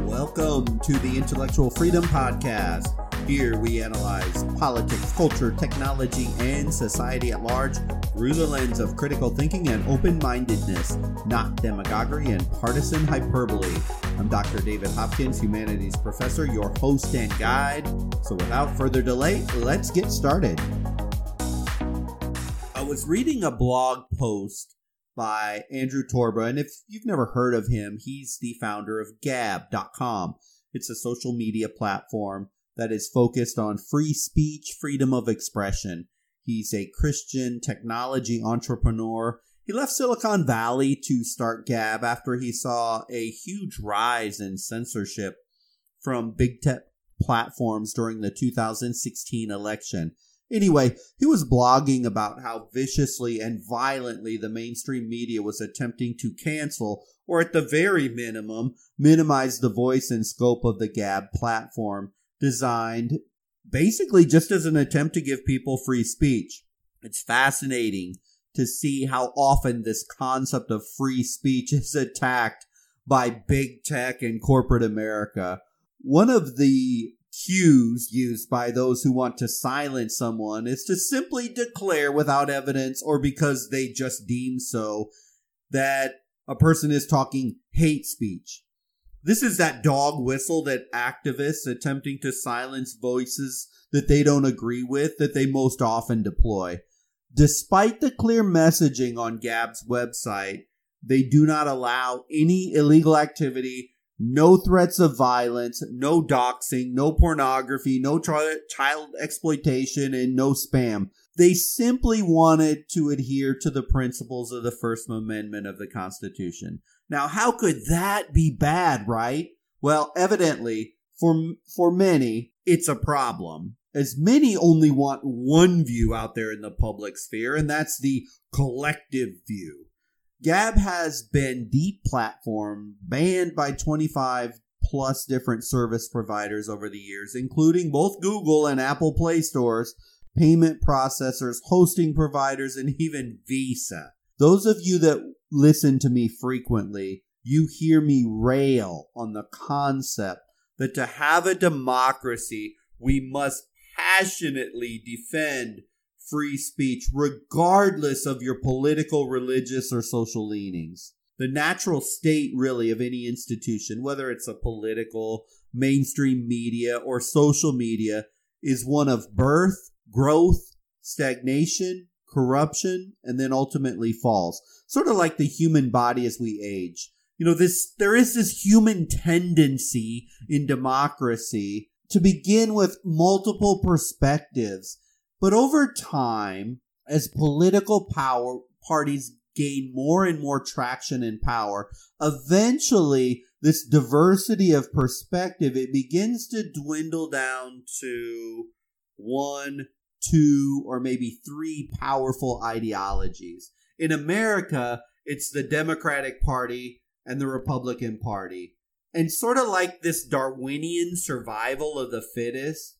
Welcome to the Intellectual Freedom Podcast. Here we analyze politics, culture, technology, and society at large through the lens of critical thinking and open mindedness, not demagoguery and partisan hyperbole. I'm Dr. David Hopkins, humanities professor, your host and guide. So without further delay, let's get started. I was reading a blog post by Andrew Torba. And if you've never heard of him, he's the founder of Gab.com. It's a social media platform that is focused on free speech, freedom of expression. He's a Christian technology entrepreneur. He left Silicon Valley to start Gab after he saw a huge rise in censorship from big tech platforms during the 2016 election. Anyway, he was blogging about how viciously and violently the mainstream media was attempting to cancel, or at the very minimum, minimize the voice and scope of the Gab platform, designed basically just as an attempt to give people free speech. It's fascinating to see how often this concept of free speech is attacked by big tech and corporate America. One of the cues used by those who want to silence someone is to simply declare without evidence or because they just deem so that a person is talking hate speech. This is that dog whistle that activists attempting to silence voices that they don't agree with that they most often deploy. Despite the clear messaging on Gab's website, they do not allow any illegal activity no threats of violence, no doxing, no pornography, no child exploitation, and no spam. They simply wanted to adhere to the principles of the First Amendment of the Constitution. Now, how could that be bad, right? Well, evidently, for, for many, it's a problem. As many only want one view out there in the public sphere, and that's the collective view. Gab has been deplatformed, banned by 25 plus different service providers over the years, including both Google and Apple Play stores, payment processors, hosting providers, and even Visa. Those of you that listen to me frequently, you hear me rail on the concept that to have a democracy, we must passionately defend free speech, regardless of your political, religious, or social leanings. The natural state, really, of any institution, whether it's a political, mainstream media, or social media, is one of birth, growth, stagnation, corruption, and then ultimately falls. Sort of like the human body as we age. You know, this, there is this human tendency in democracy to begin with multiple perspectives but over time, as political power parties gain more and more traction and power, eventually this diversity of perspective it begins to dwindle down to one, two, or maybe three powerful ideologies. In America, it's the Democratic Party and the Republican Party. And sort of like this Darwinian survival of the fittest,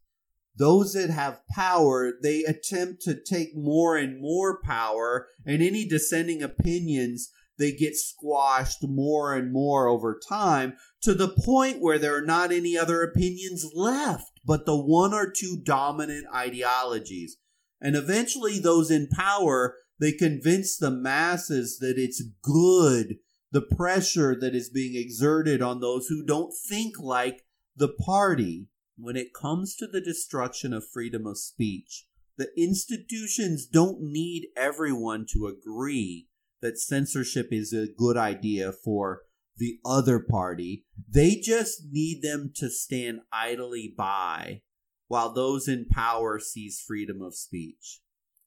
those that have power, they attempt to take more and more power, and any dissenting opinions, they get squashed more and more over time to the point where there are not any other opinions left but the one or two dominant ideologies. And eventually, those in power, they convince the masses that it's good, the pressure that is being exerted on those who don't think like the party when it comes to the destruction of freedom of speech, the institutions don't need everyone to agree that censorship is a good idea for the other party. They just need them to stand idly by while those in power seize freedom of speech.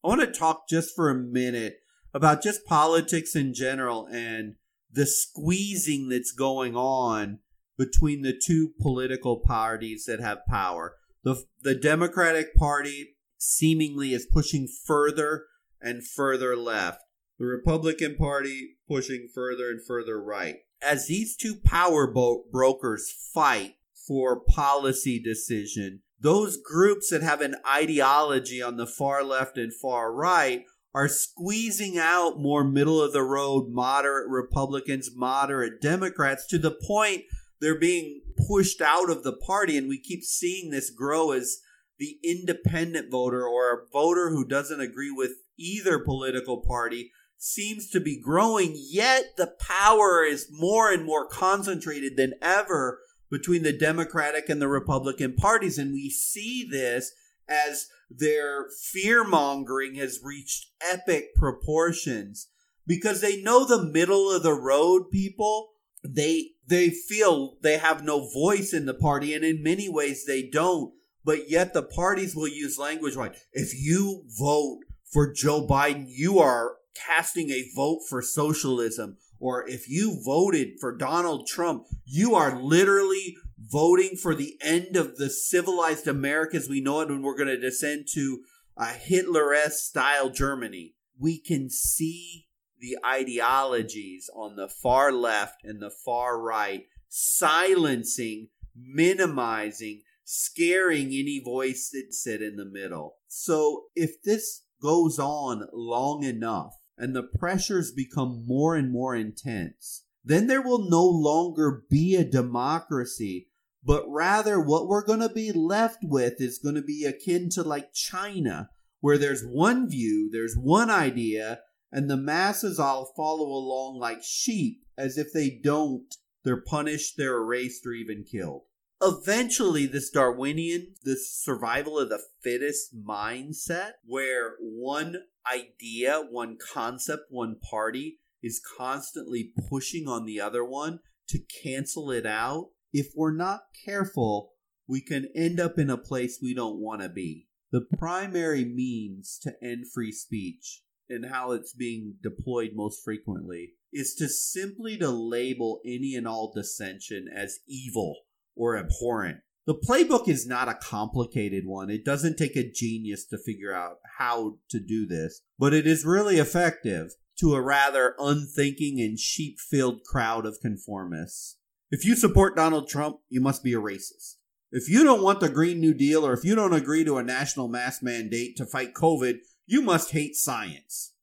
I want to talk just for a minute about just politics in general and the squeezing that's going on between the two political parties that have power. The, the Democratic Party seemingly is pushing further and further left. The Republican Party pushing further and further right. As these two power bo- brokers fight for policy decision, those groups that have an ideology on the far left and far right are squeezing out more middle of the road moderate Republicans, moderate Democrats to the point they're being pushed out of the party. And we keep seeing this grow as the independent voter or a voter who doesn't agree with either political party seems to be growing, yet the power is more and more concentrated than ever between the Democratic and the Republican parties. And we see this as their fear mongering has reached epic proportions because they know the middle of the road people they they feel they have no voice in the party and in many ways they don't but yet the parties will use language like if you vote for Joe Biden you are casting a vote for socialism or if you voted for Donald Trump you are literally voting for the end of the civilized America as we know it when we're going to descend to a Hitler-esque style Germany. We can see the ideologies on the far left and the far right silencing, minimizing, scaring any voice that sit in the middle. So if this goes on long enough and the pressures become more and more intense, then there will no longer be a democracy but rather what we're going to be left with is going to be akin to like China, where there's one view, there's one idea, and the masses all follow along like sheep, as if they don't, they're punished, they're erased, or even killed. Eventually, this Darwinian, this survival of the fittest mindset, where one idea, one concept, one party is constantly pushing on the other one to cancel it out if we're not careful, we can end up in a place we don't want to be. The primary means to end free speech and how it's being deployed most frequently is to simply to label any and all dissension as evil or abhorrent. The playbook is not a complicated one. It doesn't take a genius to figure out how to do this, but it is really effective to a rather unthinking and sheep filled crowd of conformists. If you support Donald Trump, you must be a racist. If you don't want the Green New Deal or if you don't agree to a national mask mandate to fight COVID, you must hate science.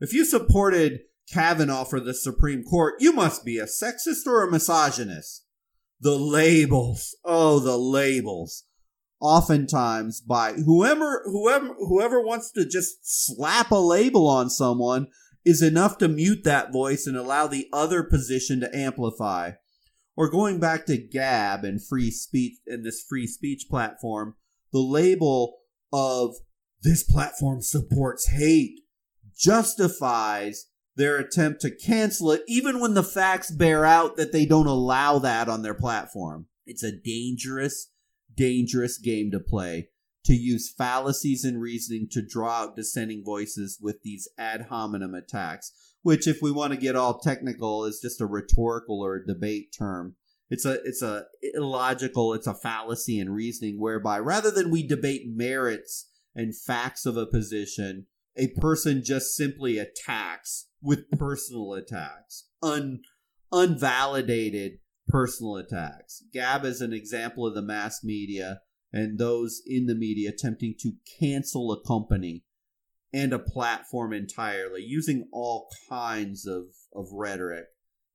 If you supported Kavanaugh for the Supreme Court, you must be a sexist or a misogynist. The labels, oh, the labels. Oftentimes by whoever, whoever, whoever wants to just slap a label on someone is enough to mute that voice and allow the other position to amplify or going back to Gab and free speech and this free speech platform, the label of this platform supports hate justifies their attempt to cancel it, even when the facts bear out that they don't allow that on their platform. It's a dangerous, dangerous game to play to use fallacies and reasoning to draw out dissenting voices with these ad hominem attacks which if we want to get all technical is just a rhetorical or a debate term it's a it's a illogical it's a fallacy in reasoning whereby rather than we debate merits and facts of a position a person just simply attacks with personal attacks un unvalidated personal attacks gab is an example of the mass media and those in the media attempting to cancel a company and a platform entirely, using all kinds of, of rhetoric.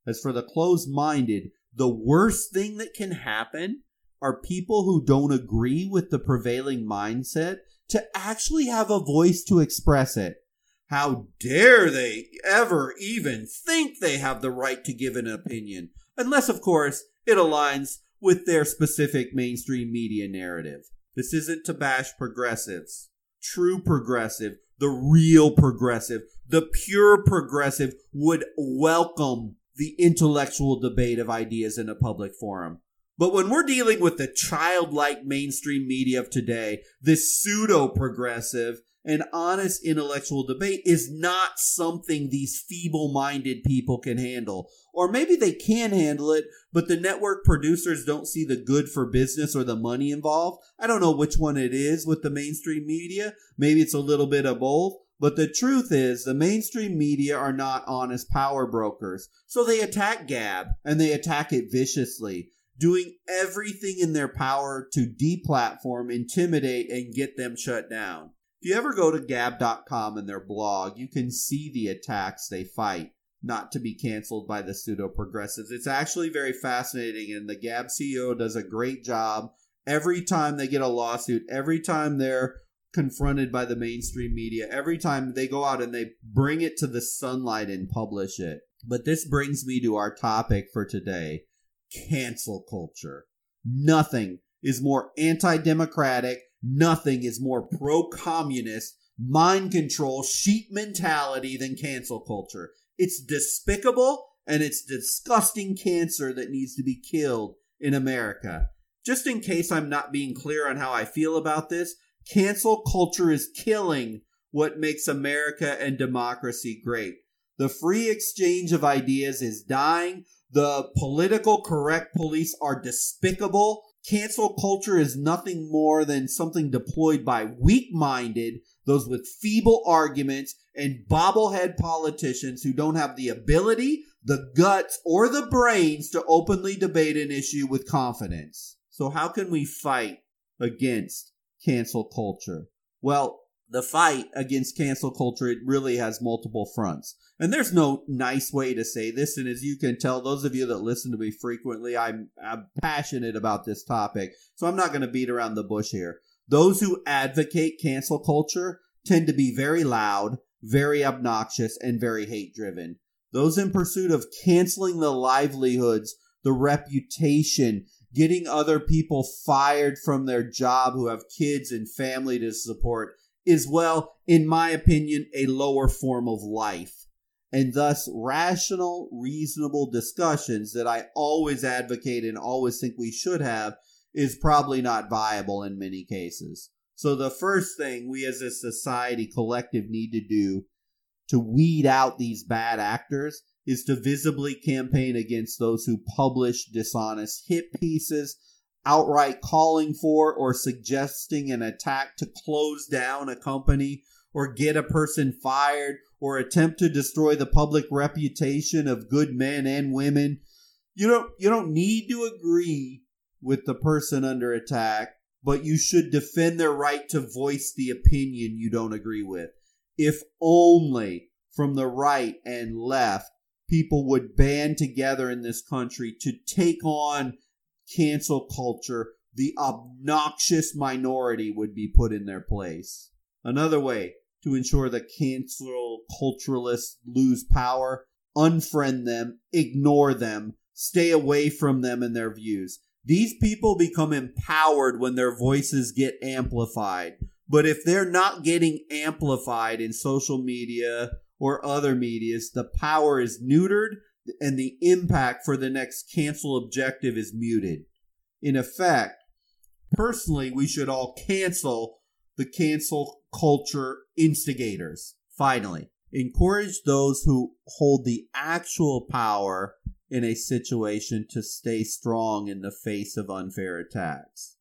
As for the closed minded, the worst thing that can happen are people who don't agree with the prevailing mindset to actually have a voice to express it. How dare they ever even think they have the right to give an opinion? Unless, of course, it aligns with their specific mainstream media narrative. This isn't to bash progressives. True progressive the real progressive, the pure progressive would welcome the intellectual debate of ideas in a public forum. But when we're dealing with the childlike mainstream media of today, this pseudo progressive and honest intellectual debate is not something these feeble minded people can handle. Or maybe they can handle it, but the network producers don't see the good for business or the money involved. I don't know which one it is with the mainstream media. Maybe it's a little bit of both. But the truth is, the mainstream media are not honest power brokers. So they attack Gab and they attack it viciously, doing everything in their power to deplatform, intimidate, and get them shut down. If you ever go to gab.com and their blog, you can see the attacks they fight not to be canceled by the pseudo progressives. It's actually very fascinating, and the Gab CEO does a great job every time they get a lawsuit, every time they're confronted by the mainstream media, every time they go out and they bring it to the sunlight and publish it. But this brings me to our topic for today cancel culture. Nothing is more anti democratic, nothing is more pro communist, mind control, sheep mentality than cancel culture. It's despicable and it's disgusting cancer that needs to be killed in America. Just in case I'm not being clear on how I feel about this, cancel culture is killing what makes America and democracy great. The free exchange of ideas is dying. The political correct police are despicable. Cancel culture is nothing more than something deployed by weak minded, those with feeble arguments, and bobblehead politicians who don't have the ability, the guts, or the brains to openly debate an issue with confidence. So, how can we fight against cancel culture? Well, the fight against cancel culture it really has multiple fronts. And there's no nice way to say this and as you can tell those of you that listen to me frequently i'm, I'm passionate about this topic so i'm not going to beat around the bush here. Those who advocate cancel culture tend to be very loud very obnoxious and very hate driven those in pursuit of canceling the livelihoods the reputation getting other people fired from their job who have kids and family to support is, well, in my opinion, a lower form of life. And thus, rational, reasonable discussions that I always advocate and always think we should have is probably not viable in many cases. So, the first thing we as a society collective need to do to weed out these bad actors is to visibly campaign against those who publish dishonest hit pieces outright calling for or suggesting an attack to close down a company or get a person fired or attempt to destroy the public reputation of good men and women. You don't you don't need to agree with the person under attack but you should defend their right to voice the opinion you don't agree with. If only from the right and left people would band together in this country to take on cancel culture, the obnoxious minority would be put in their place. Another way to ensure that cancel culturalists lose power, unfriend them, ignore them, stay away from them and their views. These people become empowered when their voices get amplified. But if they're not getting amplified in social media or other medias, the power is neutered and the impact for the next cancel objective is muted. In effect, personally, we should all cancel the cancel culture instigators. Finally, encourage those who hold the actual power in a situation to stay strong in the face of unfair attacks,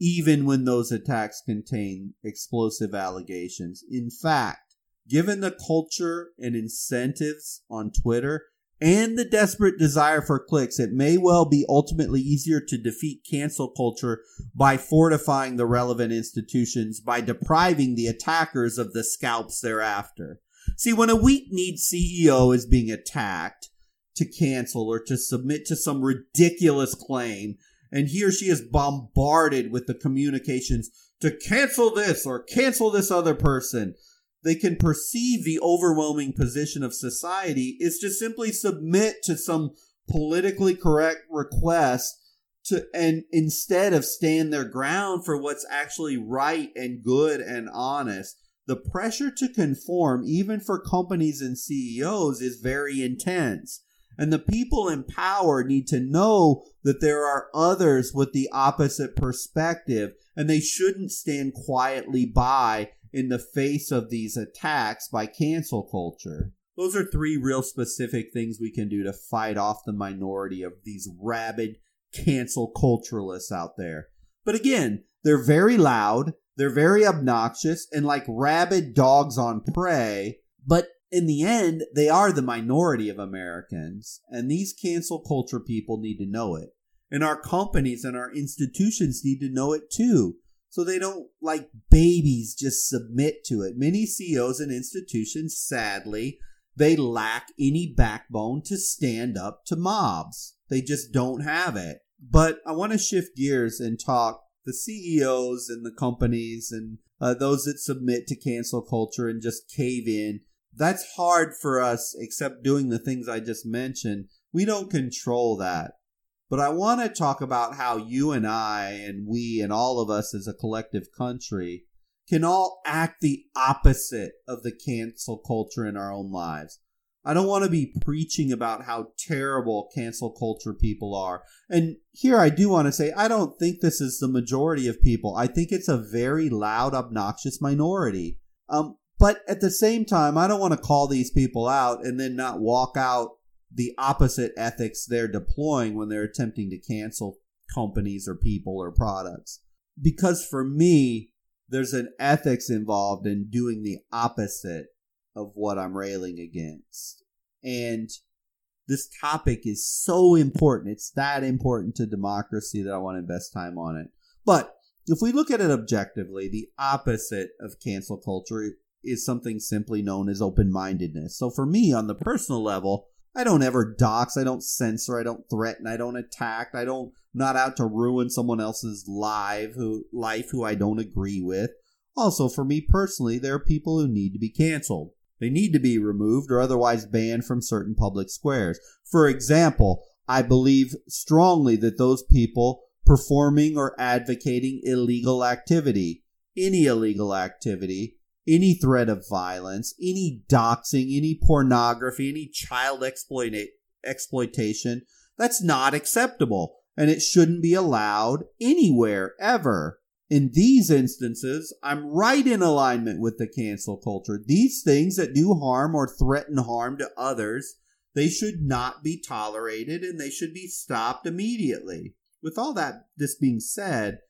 even when those attacks contain explosive allegations. In fact, given the culture and incentives on Twitter, and the desperate desire for clicks, it may well be ultimately easier to defeat cancel culture by fortifying the relevant institutions by depriving the attackers of the scalps thereafter. See, when a weak kneed CEO is being attacked to cancel or to submit to some ridiculous claim, and he or she is bombarded with the communications to cancel this or cancel this other person, they can perceive the overwhelming position of society is to simply submit to some politically correct request to and instead of stand their ground for what's actually right and good and honest the pressure to conform even for companies and CEOs is very intense. And the people in power need to know that there are others with the opposite perspective and they shouldn't stand quietly by in the face of these attacks by cancel culture. Those are three real specific things we can do to fight off the minority of these rabid cancel culturalists out there. But again, they're very loud, they're very obnoxious, and like rabid dogs on prey. But in the end, they are the minority of Americans, and these cancel culture people need to know it. And our companies and our institutions need to know it too so they don't like babies just submit to it. Many CEOs and institutions, sadly, they lack any backbone to stand up to mobs. They just don't have it. But I want to shift gears and talk the CEOs and the companies and uh, those that submit to cancel culture and just cave in. That's hard for us, except doing the things I just mentioned. We don't control that. But I want to talk about how you and I and we and all of us as a collective country can all act the opposite of the cancel culture in our own lives. I don't want to be preaching about how terrible cancel culture people are. And here I do want to say I don't think this is the majority of people. I think it's a very loud, obnoxious minority. Um, but at the same time, I don't want to call these people out and then not walk out the opposite ethics they're deploying when they're attempting to cancel companies or people or products. Because for me, there's an ethics involved in doing the opposite of what I'm railing against. And this topic is so important. It's that important to democracy that I want to invest time on it. But if we look at it objectively, the opposite of cancel culture is something simply known as open mindedness. So for me, on the personal level, I don't ever dox, I don't censor, I don't threaten, I don't attack, I don't not out to ruin someone else's life who life who I don't agree with. Also, for me personally, there are people who need to be canceled. They need to be removed or otherwise banned from certain public squares. For example, I believe strongly that those people performing or advocating illegal activity, any illegal activity, any threat of violence, any doxing, any pornography, any child exploit- exploitation, that's not acceptable and it shouldn't be allowed anywhere ever. In these instances, I'm right in alignment with the cancel culture. These things that do harm or threaten harm to others, they should not be tolerated and they should be stopped immediately. With all that this being said,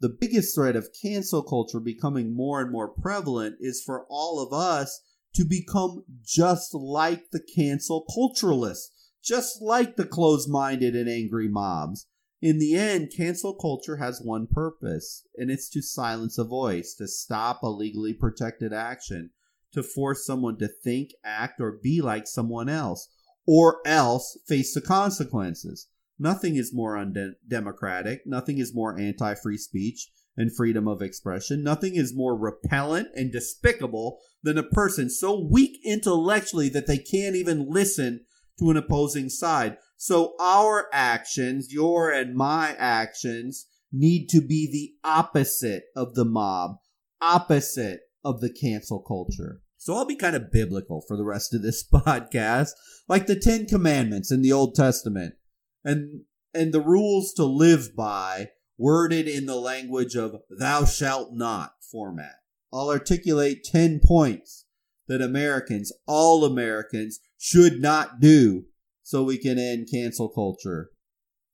the biggest threat of cancel culture becoming more and more prevalent is for all of us to become just like the cancel culturalists, just like the closed minded and angry mobs. In the end, cancel culture has one purpose, and it's to silence a voice, to stop a legally protected action, to force someone to think, act, or be like someone else, or else face the consequences. Nothing is more undemocratic. Nothing is more anti free speech and freedom of expression. Nothing is more repellent and despicable than a person so weak intellectually that they can't even listen to an opposing side. So our actions, your and my actions, need to be the opposite of the mob, opposite of the cancel culture. So I'll be kind of biblical for the rest of this podcast, like the Ten Commandments in the Old Testament and and the rules to live by worded in the language of thou shalt not format. I'll articulate 10 points that Americans, all Americans, should not do so we can end cancel culture.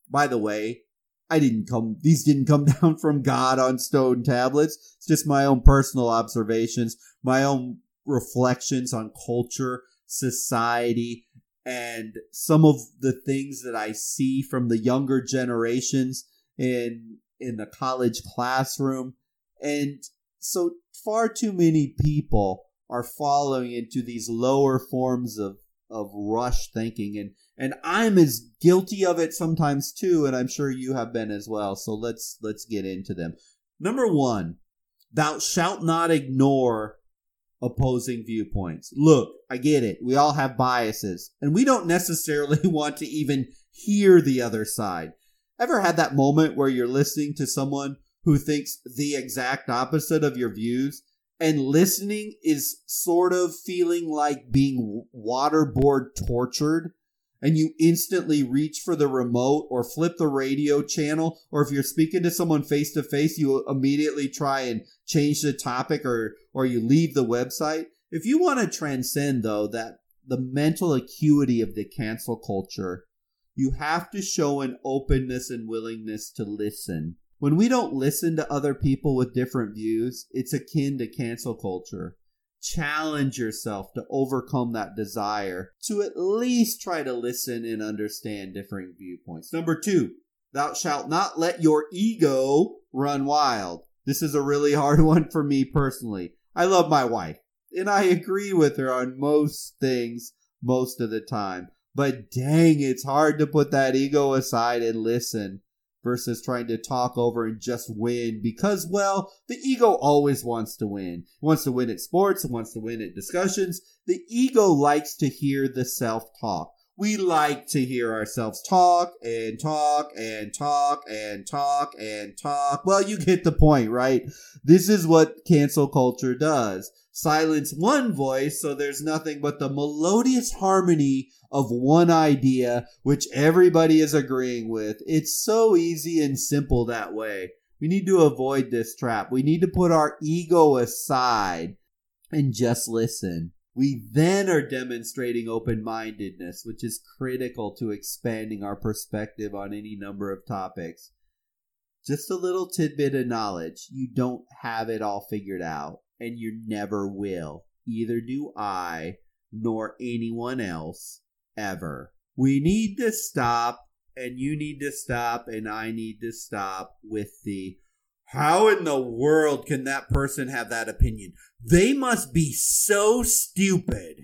By the way, I didn't come, these didn't come down from God on stone tablets. It's just my own personal observations, my own reflections on culture, society, and some of the things that I see from the younger generations in in the college classroom. And so far too many people are following into these lower forms of of rush thinking. And and I'm as guilty of it sometimes too and I'm sure you have been as well. So let's let's get into them. Number 1 thou shalt not ignore opposing viewpoints. Look, I get it. We all have biases, and we don't necessarily want to even hear the other side. Ever had that moment where you're listening to someone who thinks the exact opposite of your views, and listening is sort of feeling like being waterboard tortured? And you instantly reach for the remote or flip the radio channel, or if you're speaking to someone face to face, you immediately try and change the topic or, or you leave the website. If you want to transcend, though, that the mental acuity of the cancel culture, you have to show an openness and willingness to listen. When we don't listen to other people with different views, it's akin to cancel culture challenge yourself to overcome that desire to at least try to listen and understand differing viewpoints. Number two, thou shalt not let your ego run wild. This is a really hard one for me personally. I love my wife, and I agree with her on most things most of the time. But dang, it's hard to put that ego aside and listen versus trying to talk over and just win because, well, the ego always wants to win. It wants to win at sports, it wants to win at discussions. The ego likes to hear the self talk. We like to hear ourselves talk and talk and talk and talk and talk. Well, you get the point, right? This is what cancel culture does. Silence one voice so there's nothing but the melodious harmony of one idea which everybody is agreeing with. It's so easy and simple that way. We need to avoid this trap. We need to put our ego aside and just listen. We then are demonstrating open mindedness, which is critical to expanding our perspective on any number of topics. Just a little tidbit of knowledge. You don't have it all figured out, and you never will. Either do I, nor anyone else ever. We need to stop, and you need to stop, and I need to stop with the how in the world can that person have that opinion? They must be so stupid.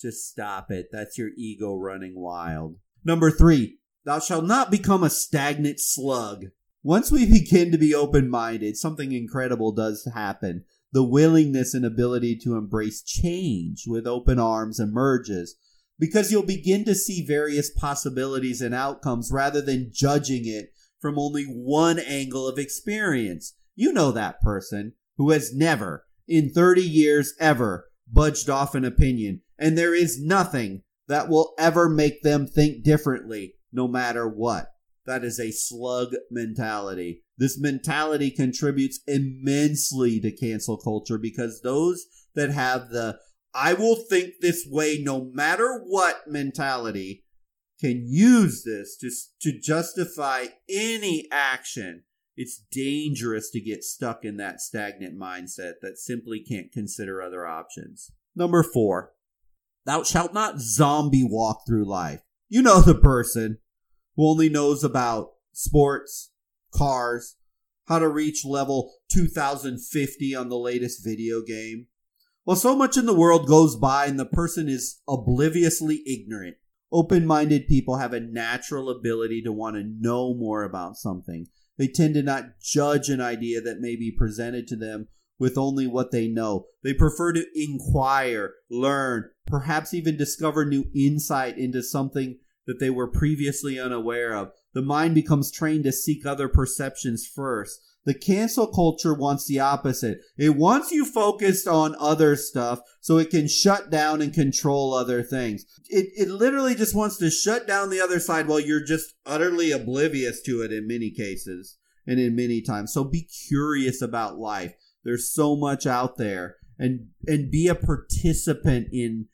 Just stop it. That's your ego running wild. Number three, thou shalt not become a stagnant slug. Once we begin to be open minded, something incredible does happen. The willingness and ability to embrace change with open arms emerges because you'll begin to see various possibilities and outcomes rather than judging it from only one angle of experience. You know that person who has never, in 30 years ever, budged off an opinion, and there is nothing that will ever make them think differently, no matter what. That is a slug mentality. This mentality contributes immensely to cancel culture because those that have the I will think this way no matter what mentality can use this to, to justify any action. It's dangerous to get stuck in that stagnant mindset that simply can't consider other options. Number four, thou shalt not zombie walk through life. You know the person who only knows about sports, cars, how to reach level 2050 on the latest video game, well, so much in the world goes by and the person is obliviously ignorant. Open minded people have a natural ability to want to know more about something. They tend to not judge an idea that may be presented to them with only what they know. They prefer to inquire, learn, perhaps even discover new insight into something that they were previously unaware of. The mind becomes trained to seek other perceptions first. The cancel culture wants the opposite. It wants you focused on other stuff so it can shut down and control other things. It, it literally just wants to shut down the other side while you're just utterly oblivious to it in many cases and in many times. So be curious about life. There's so much out there and, and be a participant in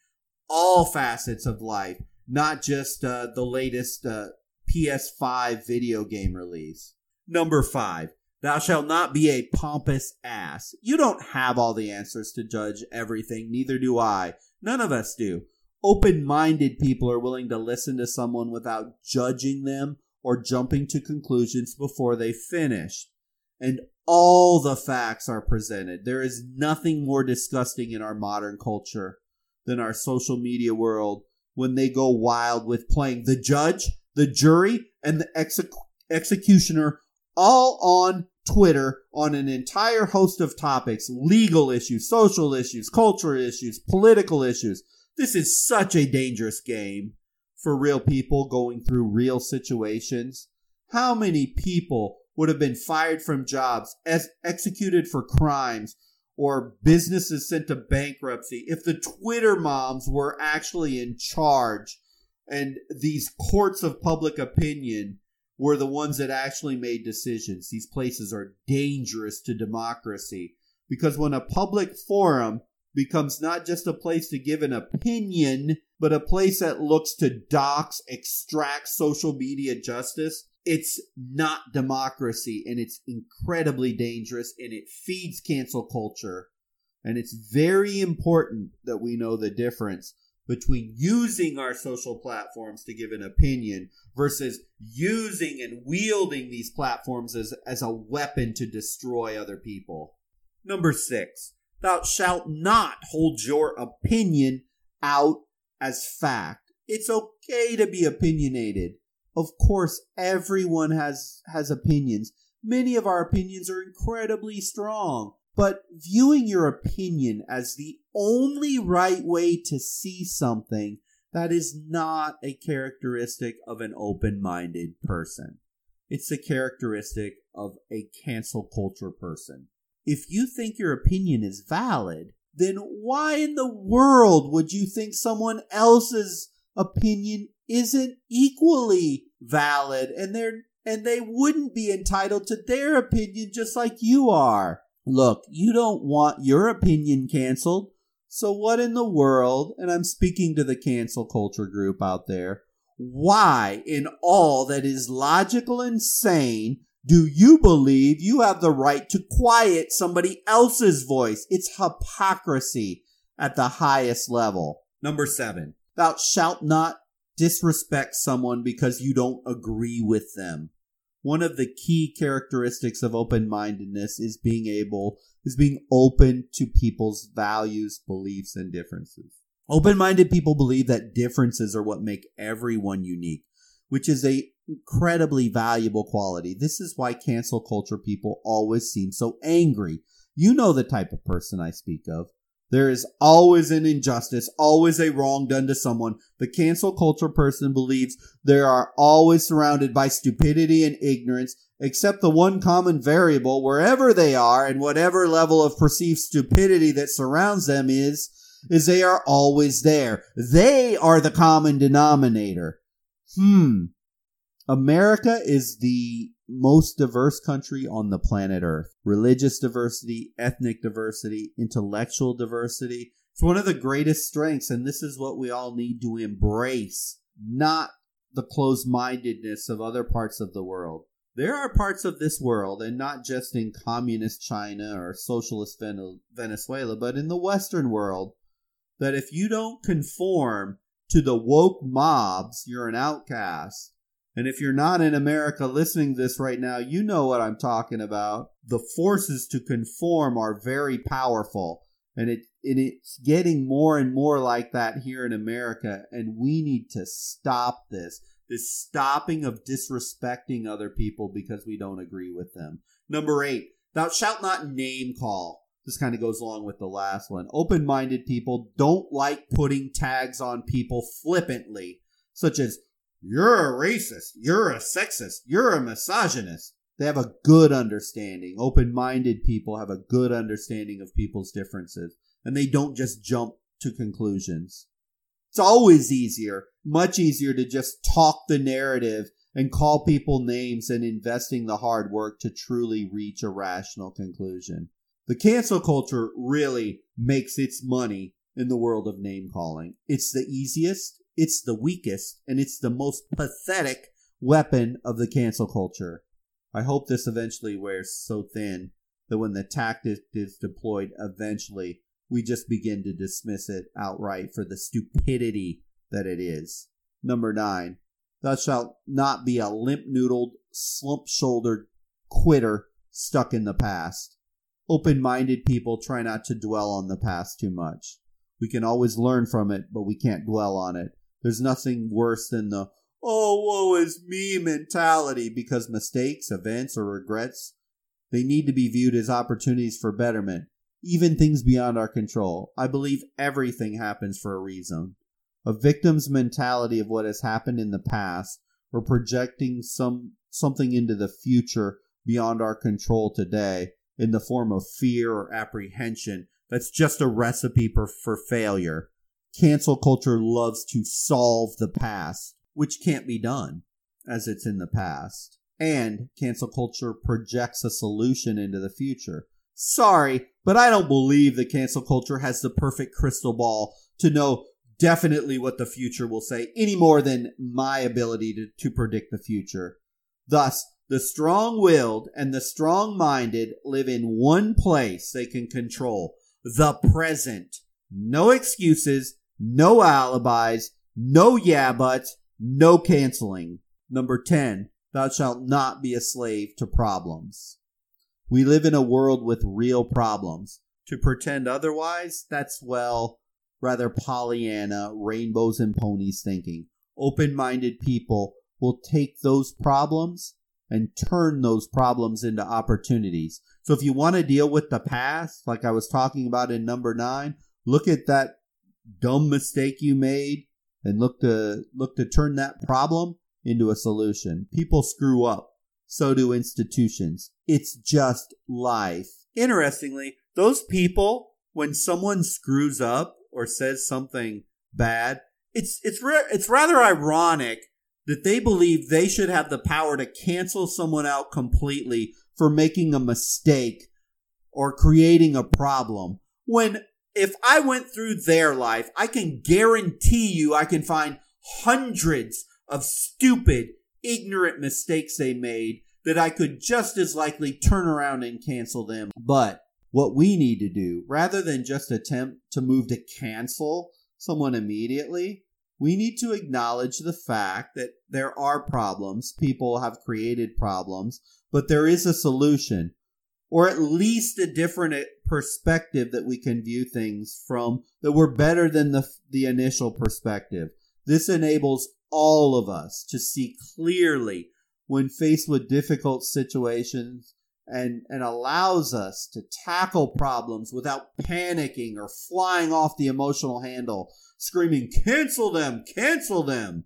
all facets of life, not just uh, the latest uh, PS5 video game release. Number five, Thou shalt not be a pompous ass. You don't have all the answers to judge everything, neither do I. None of us do. Open minded people are willing to listen to someone without judging them or jumping to conclusions before they finish. And all the facts are presented. There is nothing more disgusting in our modern culture than our social media world when they go wild with playing the judge, the jury, and the exec- executioner all on Twitter on an entire host of topics legal issues, social issues, cultural issues, political issues. This is such a dangerous game for real people going through real situations. How many people would have been fired from jobs, as executed for crimes, or businesses sent to bankruptcy if the Twitter moms were actually in charge and these courts of public opinion were the ones that actually made decisions. These places are dangerous to democracy because when a public forum becomes not just a place to give an opinion, but a place that looks to dox, extract social media justice, it's not democracy and it's incredibly dangerous and it feeds cancel culture. And it's very important that we know the difference between using our social platforms to give an opinion versus using and wielding these platforms as, as a weapon to destroy other people. Number six, thou shalt not hold your opinion out as fact. It's okay to be opinionated. Of course, everyone has, has opinions. Many of our opinions are incredibly strong. But viewing your opinion as the only right way to see something, that is not a characteristic of an open minded person. It's a characteristic of a cancel culture person. If you think your opinion is valid, then why in the world would you think someone else's opinion isn't equally valid and they're and they wouldn't be entitled to their opinion just like you are? Look, you don't want your opinion canceled. So what in the world, and I'm speaking to the cancel culture group out there, why in all that is logical and sane do you believe you have the right to quiet somebody else's voice? It's hypocrisy at the highest level. Number seven, thou shalt not disrespect someone because you don't agree with them one of the key characteristics of open-mindedness is being able is being open to people's values, beliefs, and differences. Open-minded people believe that differences are what make everyone unique, which is a incredibly valuable quality. This is why cancel culture people always seem so angry. You know the type of person I speak of. There is always an injustice, always a wrong done to someone. The cancel culture person believes they are always surrounded by stupidity and ignorance, except the one common variable wherever they are and whatever level of perceived stupidity that surrounds them is, is they are always there. They are the common denominator. Hmm. America is the most diverse country on the planet Earth. Religious diversity, ethnic diversity, intellectual diversity. It's one of the greatest strengths, and this is what we all need to embrace, not the closed mindedness of other parts of the world. There are parts of this world, and not just in communist China or socialist Venezuela, but in the Western world, that if you don't conform to the woke mobs, you're an outcast. And if you're not in America listening to this right now, you know what I'm talking about. The forces to conform are very powerful. And it and it's getting more and more like that here in America. And we need to stop this. This stopping of disrespecting other people because we don't agree with them. Number eight, thou shalt not name call. This kind of goes along with the last one. Open minded people don't like putting tags on people flippantly, such as you're a racist. You're a sexist. You're a misogynist. They have a good understanding. Open minded people have a good understanding of people's differences, and they don't just jump to conclusions. It's always easier, much easier to just talk the narrative and call people names than investing the hard work to truly reach a rational conclusion. The cancel culture really makes its money in the world of name calling. It's the easiest, it's the weakest and it's the most pathetic weapon of the cancel culture. I hope this eventually wears so thin that when the tactic is deployed, eventually we just begin to dismiss it outright for the stupidity that it is. Number nine, thou shalt not be a limp noodled, slump shouldered quitter stuck in the past. Open minded people try not to dwell on the past too much. We can always learn from it, but we can't dwell on it. There's nothing worse than the, oh, woe is me mentality because mistakes, events, or regrets, they need to be viewed as opportunities for betterment, even things beyond our control. I believe everything happens for a reason. A victim's mentality of what has happened in the past or projecting some something into the future beyond our control today in the form of fear or apprehension that's just a recipe for, for failure cancel culture loves to solve the past, which can't be done as it's in the past. And cancel culture projects a solution into the future. Sorry, but I don't believe that cancel culture has the perfect crystal ball to know definitely what the future will say any more than my ability to, to predict the future. Thus, the strong willed and the strong minded live in one place they can control the present. No excuses, no alibis, no yeah buts, no canceling. Number 10, thou shalt not be a slave to problems. We live in a world with real problems. To pretend otherwise, that's, well, rather Pollyanna, rainbows and ponies thinking. Open minded people will take those problems and turn those problems into opportunities. So if you want to deal with the past, like I was talking about in number nine, look at that dumb mistake you made and look to look to turn that problem into a solution. People screw up. So do institutions. It's just life. Interestingly, those people, when someone screws up or says something bad, it's it's it's rather ironic that they believe they should have the power to cancel someone out completely for making a mistake or creating a problem. When if I went through their life, I can guarantee you I can find hundreds of stupid, ignorant mistakes they made that I could just as likely turn around and cancel them. But what we need to do, rather than just attempt to move to cancel someone immediately, we need to acknowledge the fact that there are problems. People have created problems, but there is a solution, or at least a different uh, perspective that we can view things from that were better than the, the initial perspective. This enables all of us to see clearly when faced with difficult situations and, and allows us to tackle problems without panicking or flying off the emotional handle screaming, cancel them, cancel them.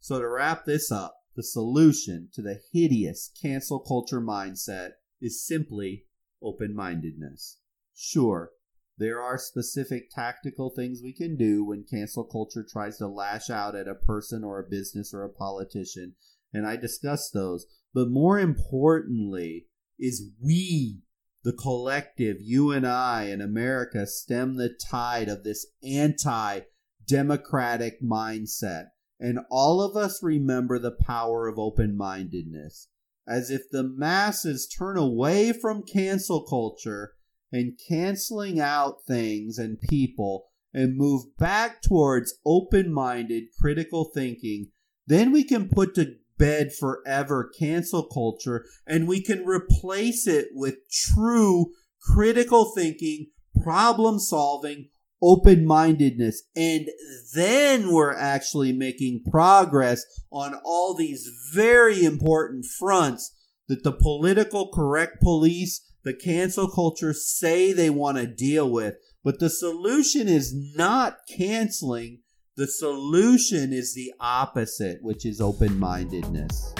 So to wrap this up, the solution to the hideous cancel culture mindset is simply open mindedness. Sure, there are specific tactical things we can do when cancel culture tries to lash out at a person or a business or a politician, and I discuss those. But more importantly, is we, the collective, you and I in America, stem the tide of this anti democratic mindset. And all of us remember the power of open mindedness. As if the masses turn away from cancel culture and canceling out things and people and move back towards open minded critical thinking, then we can put to bed forever cancel culture and we can replace it with true critical thinking, problem solving, open mindedness. And then we're actually making progress on all these very important fronts that the political correct police, the cancel culture say they want to deal with. But the solution is not canceling. The solution is the opposite, which is open mindedness.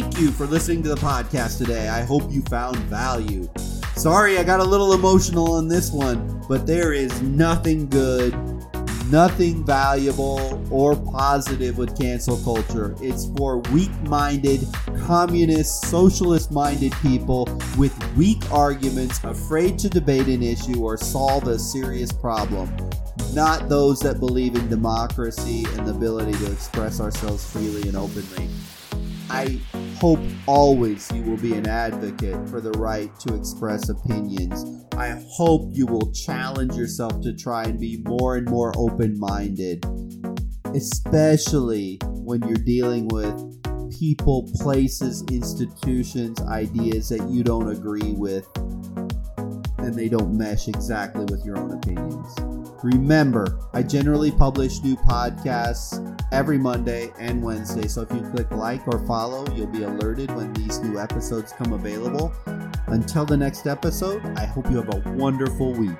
Thank you for listening to the podcast today. I hope you found value. Sorry, I got a little emotional on this one, but there is nothing good, nothing valuable or positive with cancel culture. It's for weak minded, communist, socialist minded people with weak arguments, afraid to debate an issue or solve a serious problem. Not those that believe in democracy and the ability to express ourselves freely and openly. I hope always you will be an advocate for the right to express opinions. I hope you will challenge yourself to try and be more and more open minded, especially when you're dealing with people, places, institutions, ideas that you don't agree with and they don't mesh exactly with your own opinions. Remember, I generally publish new podcasts every Monday and Wednesday, so if you click like or follow, you'll be alerted when these new episodes come available. Until the next episode, I hope you have a wonderful week.